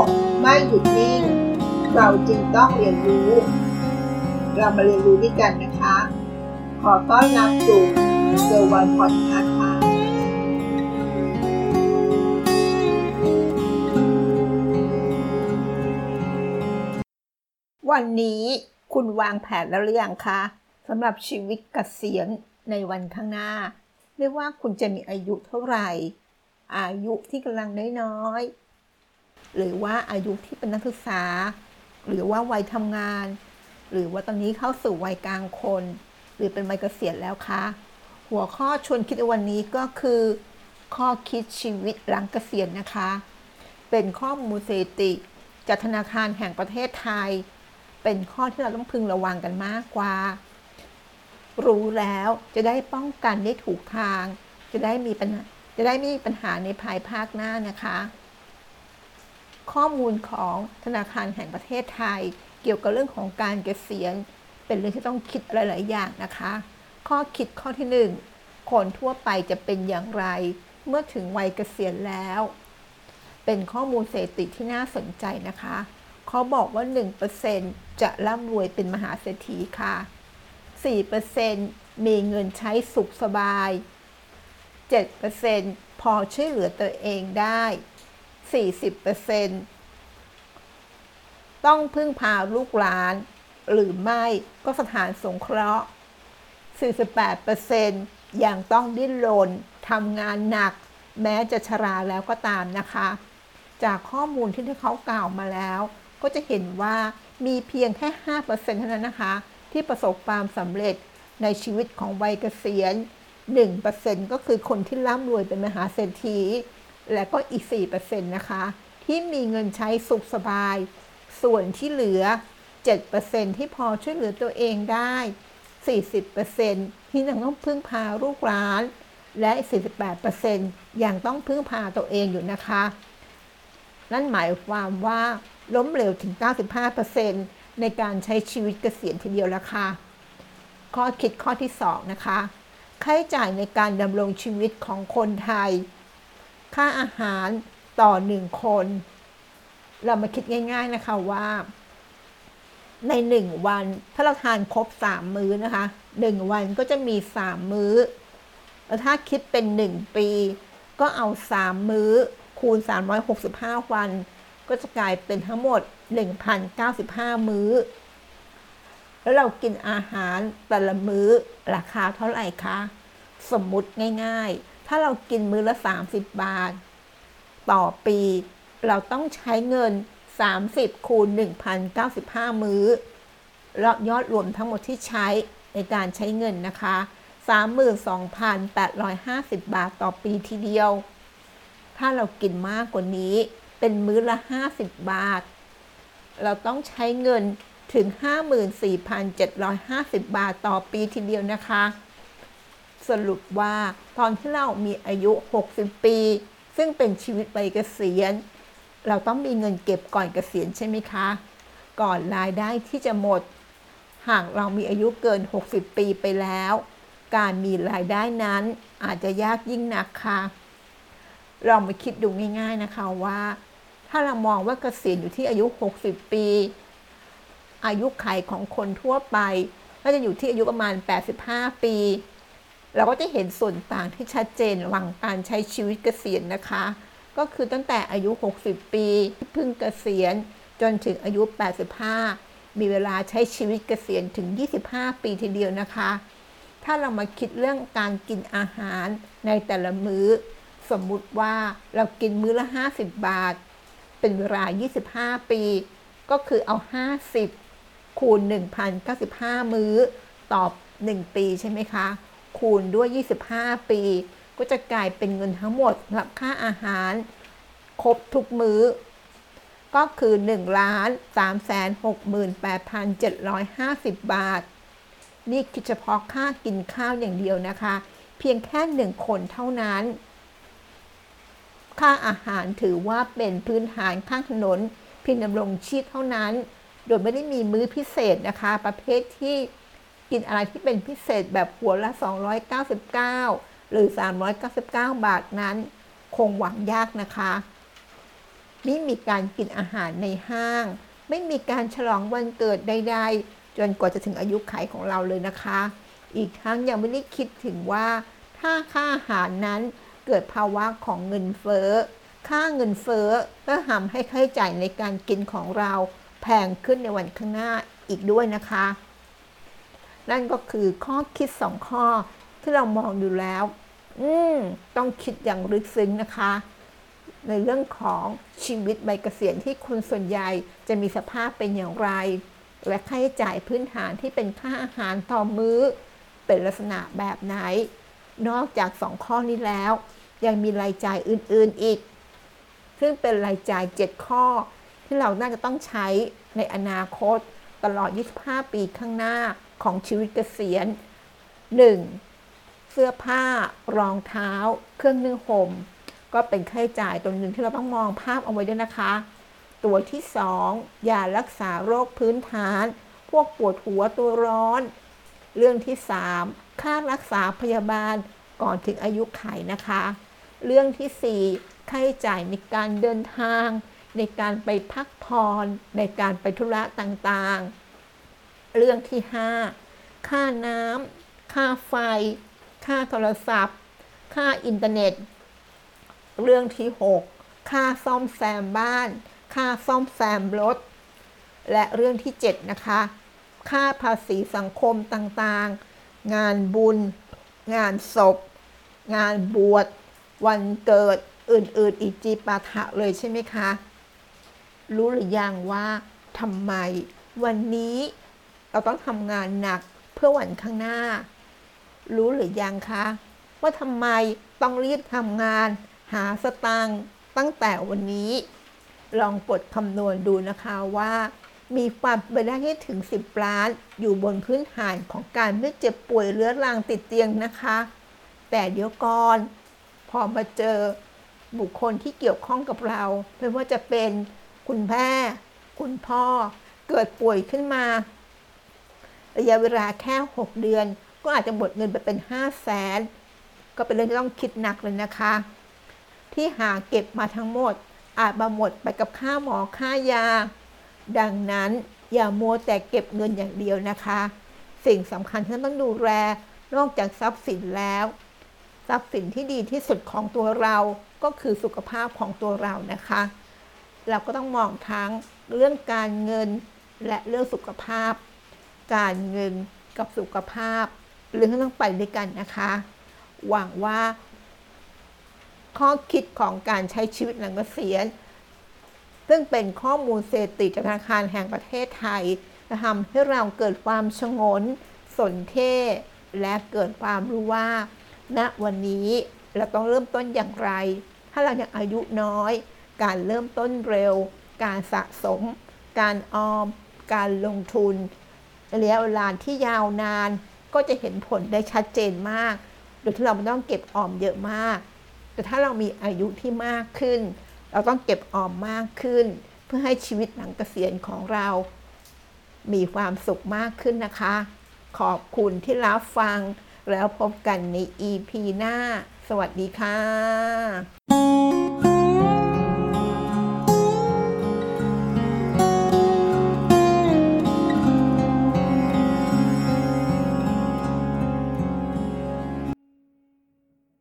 กไม่หยุดนิ่ง เราจึงต้องเรียนรู้ เรามาเรียนรู้ด้วยกันนะคะ ขอต้อนรับสู่เซอร์วันพอดคาส์ค่ะวันนี้คุณวางแผนแล้วหรือยังคะสำหรับชีวิตเกษียณในวันข้างหน้า ไม่ว่าคุณจะมีอายุเท่าไหร่ อายุที่กำลังน้อย หรือว่าอายุที่เป็นนักศึกษา หรือว่าวัยทำงาน หรือว่าตอนนี้เข้าสู่วัยกลางคน หรือเป็นวัยเกษียณแล้วคะหัวข้อชวนคิดวันนี้ก็คือ ข้อคิดชีวิตหลังเกษียณนะคะ เป็นข้อมูลสถิติจากธนาคารแห่งประเทศไทย เป็นข้อที่เราต้องพึงระวังกันมากกว่า รู้แล้วจะได้ป้องกันได้ถูกทาง จะได้มีปัญหาจะได้ไม่มีปัญหาในภายภาคหน้านะคะ ข้อมูลของธนาคารแห่งประเทศไทย เกี่ยวกับเรื่องของการเกษียณ เป็นเรื่องที่ต้องคิดหลาย ๆ อย่างนะคะ ข้อคิดข้อที่ 1 คนทั่วไปจะเป็นอย่างไร เมื่อถึงวัยเกษียณแล้ว เป็นข้อมูลเศรษฐกิจที่น่าสนใจนะคะ เขาบอกว่า 1%จะร่ำรวยเป็นมหาเศรษฐีค่ะ 4%มีเงินใช้สุขสบาย 7%พอช่วยเหลือตัวเองได้ 40%ต้องพึ่งพาลูกหลาน หรือไม่ก็สถานสงเคราะห์ 48%ยังต้องดิ้นรนทำงานหนัก แม้จะชราแล้วก็ตามนะคะ จากข้อมูลที่เขากล่าวมาแล้ว ก็จะเห็นว่ามีเพียงแค่ 5%เท่านั้นนะคะ ที่ประสบความสำเร็จในชีวิตของวัยเกษียณ 1%ก็คือคนที่ร่ำรวยเป็นมหาเศรษฐี และก็อีก 4%นะคะ ที่มีเงินใช้สุขสบาย ส่วนที่เหลือ 7%ที่พอช่วยเหลือตัวเองได้ 40%ที่ยังต้องพึ่งพาลูกหลาน และ 48%ยังต้องพึ่งพาตัวเองอยู่นะคะ นั่นหมายความว่าล้มเหลวถึง 95%ในการใช้ชีวิตเกษียณทีเดียวล้วค่ะ ข้อคิดข้อที่ 2 นะคะ ค่าใช้จ่ายในการดำรงชีวิตของคนไทย ค่าอาหารต่อ1คน เรามาคิดง่าย ๆนะคะว่า ใน1วัน ถ้าเราทานครบ3มื้อนะคะ1วันก็จะมี3มื้อ แล้วถ้าคิดเป็น1ปี ก็เอา3มื้อ คูณ 365 วัน ก็จะกลายเป็นทั้งหมด 1,095 มื้อ แล้วเรากินอาหารแต่ละมื้อราคาเท่าไหร่คะ สมมุติง่าย ๆ ถ้าเรากินมื้อละ 30 บาท ต่อปี เราต้องใช้เงิน 30 คูณ 1,095 มื้อแล้วยอดรวมทั้งหมดที่ใช้ในการใช้เงินนะคะ 32,850 บาทต่อปีทีเดียว ถ้าเรากินมากกว่านี้ เป็นมื้อละ 50 บาท เราต้องใช้เงินถึง 54,750 บาทต่อปีทีเดียวนะคะ สรุปว่าตอนที่เรามีอายุ 60 ปี ซึ่งเป็นชีวิตวัยเกษียณ เราต้องมีเงินเก็บก่อนเกษียณใช่ไหมคะ ก่อนรายได้ที่จะหมด หากเรามีอายุเกิน 60 ปีไปแล้ว การมีรายได้นั้นอาจจะยากยิ่งนักค่ะเรามาคิดดูง่าย ๆนะคะว่า ถ้าเรามองว่าเกษียณอยู่ที่อายุ 60 ปี อายุไขของคนทั่วไป ก็จะอยู่ที่อายุประมาณ 85 ปี เราก็จะเห็นส่วนต่างที่ชัดเจนระหว่างการใช้ชีวิตเกษียณนะคะ ก็คือตั้งแต่อายุ 60 ปีที่เพิ่งเกษียณจนถึงอายุ 85 มีเวลาใช้ชีวิตเกษียณถึง 25 ปีทีเดียวนะคะ ถ้าเรามาคิดเรื่องการกินอาหารในแต่ละมื้อ สมมุติว่าเรากินมื้อละ 50 บาท เป็นเวลา 25 ปี ก็คือเอา 50 คูณ 1,095 มื้อ ตอบ 1 ปีใช่ไหมคะ คูณด้วย 25 ปี ก็จะกลายเป็นเงินทั้งหมดสำหรับค่าอาหาร ครบทุกมื้อ ก็คือ1ล้าน3 6 8 7 5 0 บาท นี่คือเฉพาะค่ากินข้าวอย่างเดียวนะคะ เพียงแค่หนึ่งคนเท่านั้น ค่าอาหารถือว่าเป็นพื้นฐานข้างถนนเพียงดำรงชีพเท่านั้น โดยไม่ได้มีมื้อพิเศษนะคะ ประเภทที่ กินอะไรที่เป็นพิเศษแบบหัวละ 299 หรือ 399 บาทนั้น คงหวังยากนะคะ ไม่มีการกินอาหารในห้าง ไม่มีการฉลองวันเกิดใดๆ จนกว่าจะถึงอายุขยของเราเลยนะคะ อีกทั้งยังไม่ได้คิดถึงว่า ถ้าค่าอาหารนั้นเกิดภาวะของเงินเฟ้อ ค่าเงินเฟ้อก็ทำให้ค่าใช้จ่ายในการกินของเราแพงขึ้นในวันข้างหน้าอีกด้วยนะคะ นั่นก็คือข้อคิดสองข้อที่เรามองดูแล้ว อืมต้องคิดอย่างลึกซึ้งนะคะ ในเรื่องของชีวิตใบเกษียณที่คนส่วนใหญ่จะมีสภาพเป็นอย่างไร และค่าใช้จ่ายพื้นฐานที่เป็นค่าอาหารต่อมื้อ เป็นลักษณะแบบไหน นอกจากสองข้อนี้แล้ว ยังมีรายจ่ายอื่น ๆอีก ซึ่งเป็นรายจ่าย 7 ข้อ ที่เราน่าจะต้องใช้ในอนาคตตลอด 25 ปีข้างหน้า ของชีวิตเกษียณ 1. เสื้อผ้ารองเท้า เครื่องนึ่งห่มก็เป็นค่าใช้จ่ายตัวหนึ่งที่เราต้องมองภาพเอาไว้ด้วยนะคะ ตัวที่ 2 ยารักษาโรคพื้นฐาน พวกปวดหัวตัวร้อน เรื่องที่ 3 ค่ารักษาพยาบาลก่อนถึงอายุไขนะคะ เรื่องที่ 4 ค่าใช้จ่ายในการเดินทาง ในการไปพักผ่อนในการไปธุระต่างๆ เรื่องที่ 5 ค่าน้ำค่าไฟ ค่าโทรศัพท์ ค่าอินเทอร์เน็ต เรื่องที่ 6 ค่าซ่อมแซมบ้าน ค่าซ่อมแซมรถ และเรื่องที่ 7 นะคะ ค่าภาษีสังคมต่างๆ งานบุญ งานศพ งานบวช วันเกิดอื่น ๆ อีกจีปาถะเลยใช่ไหมคะ รู้หรือยังว่าทำไมวันนี้ เราต้องทำงานหนักเพื่อวันข้างหน้า รู้หรือยังคะ ว่าทำไมต้องรีบทำงาน หาสตางค์ตั้งแต่วันนี้ ลองกดคำนวณดูนะคะว่า มีความเป็นไปได้ที่ถึง 10 ล้าน อยู่บนพื้นฐานของการไม่เจ็บป่วยเรื้อรังติดเตียงนะคะ แต่เดี๋ยวก่อน พอมาเจอบุคคลที่เกี่ยวข้องกับเราไม่ว่าจะเป็นคุณแม่ คุณพ่อเกิดป่วยขึ้นมา ระยะเวลาแค่ 6 เดือน ก็อาจจะหมดเงินไปเป็น5 0 0แสนก็เป็นเรื่องที่ต้องคิดหนักเลยนะคะ ที่หาเก็บมาทั้งหมด อาจมาหมดไปกับค่าหมอค่ายา ดังนั้นอย่ามัวแต่เก็บเงินอย่างเดียวนะคะ สิ่งสำคัญที่ต้องดูแลนอกจากทรัพย์สินแล้ว ทรัพย์สินที่ดีที่สุดของตัวเราก็คือสุขภาพของตัวเรานะคะ เราก็ต้องมองทั้งเรื่องการเงินและเรื่องสุขภาพ การเงินกับสุขภาพเรื่องต้องไปด้วยกันนะคะ หวังว่า ข้อคิดของการใช้ชีวิตหลังเกษียณซึ่งเป็นข้อมูลเศรษฐกิจจากธนาคารแห่งประเทศไทยจะทำให้เราเกิดความชงน สนเท่และเกิดความรู้ว่า ณวันนี้เราต้องเริ่มต้นอย่างไร ถ้าเรายังอายุน้อย การเริ่มต้นเร็ว การสะสม การออม การลงทุน ระยะเวลาที่ยาวนาน ก็จะเห็นผลได้ชัดเจนมาก โดยที่เราไม่ต้องเก็บออมเยอะมาก แต่ถ้าเรามีอายุที่มากขึ้น เราต้องเก็บออมมากขึ้น เพื่อให้ชีวิตหลังเกษียณของเรา มีความสุขมากขึ้นนะคะ ขอบคุณที่รับฟัง แล้วพบกันใน EP หน้า สวัสดีค่ะ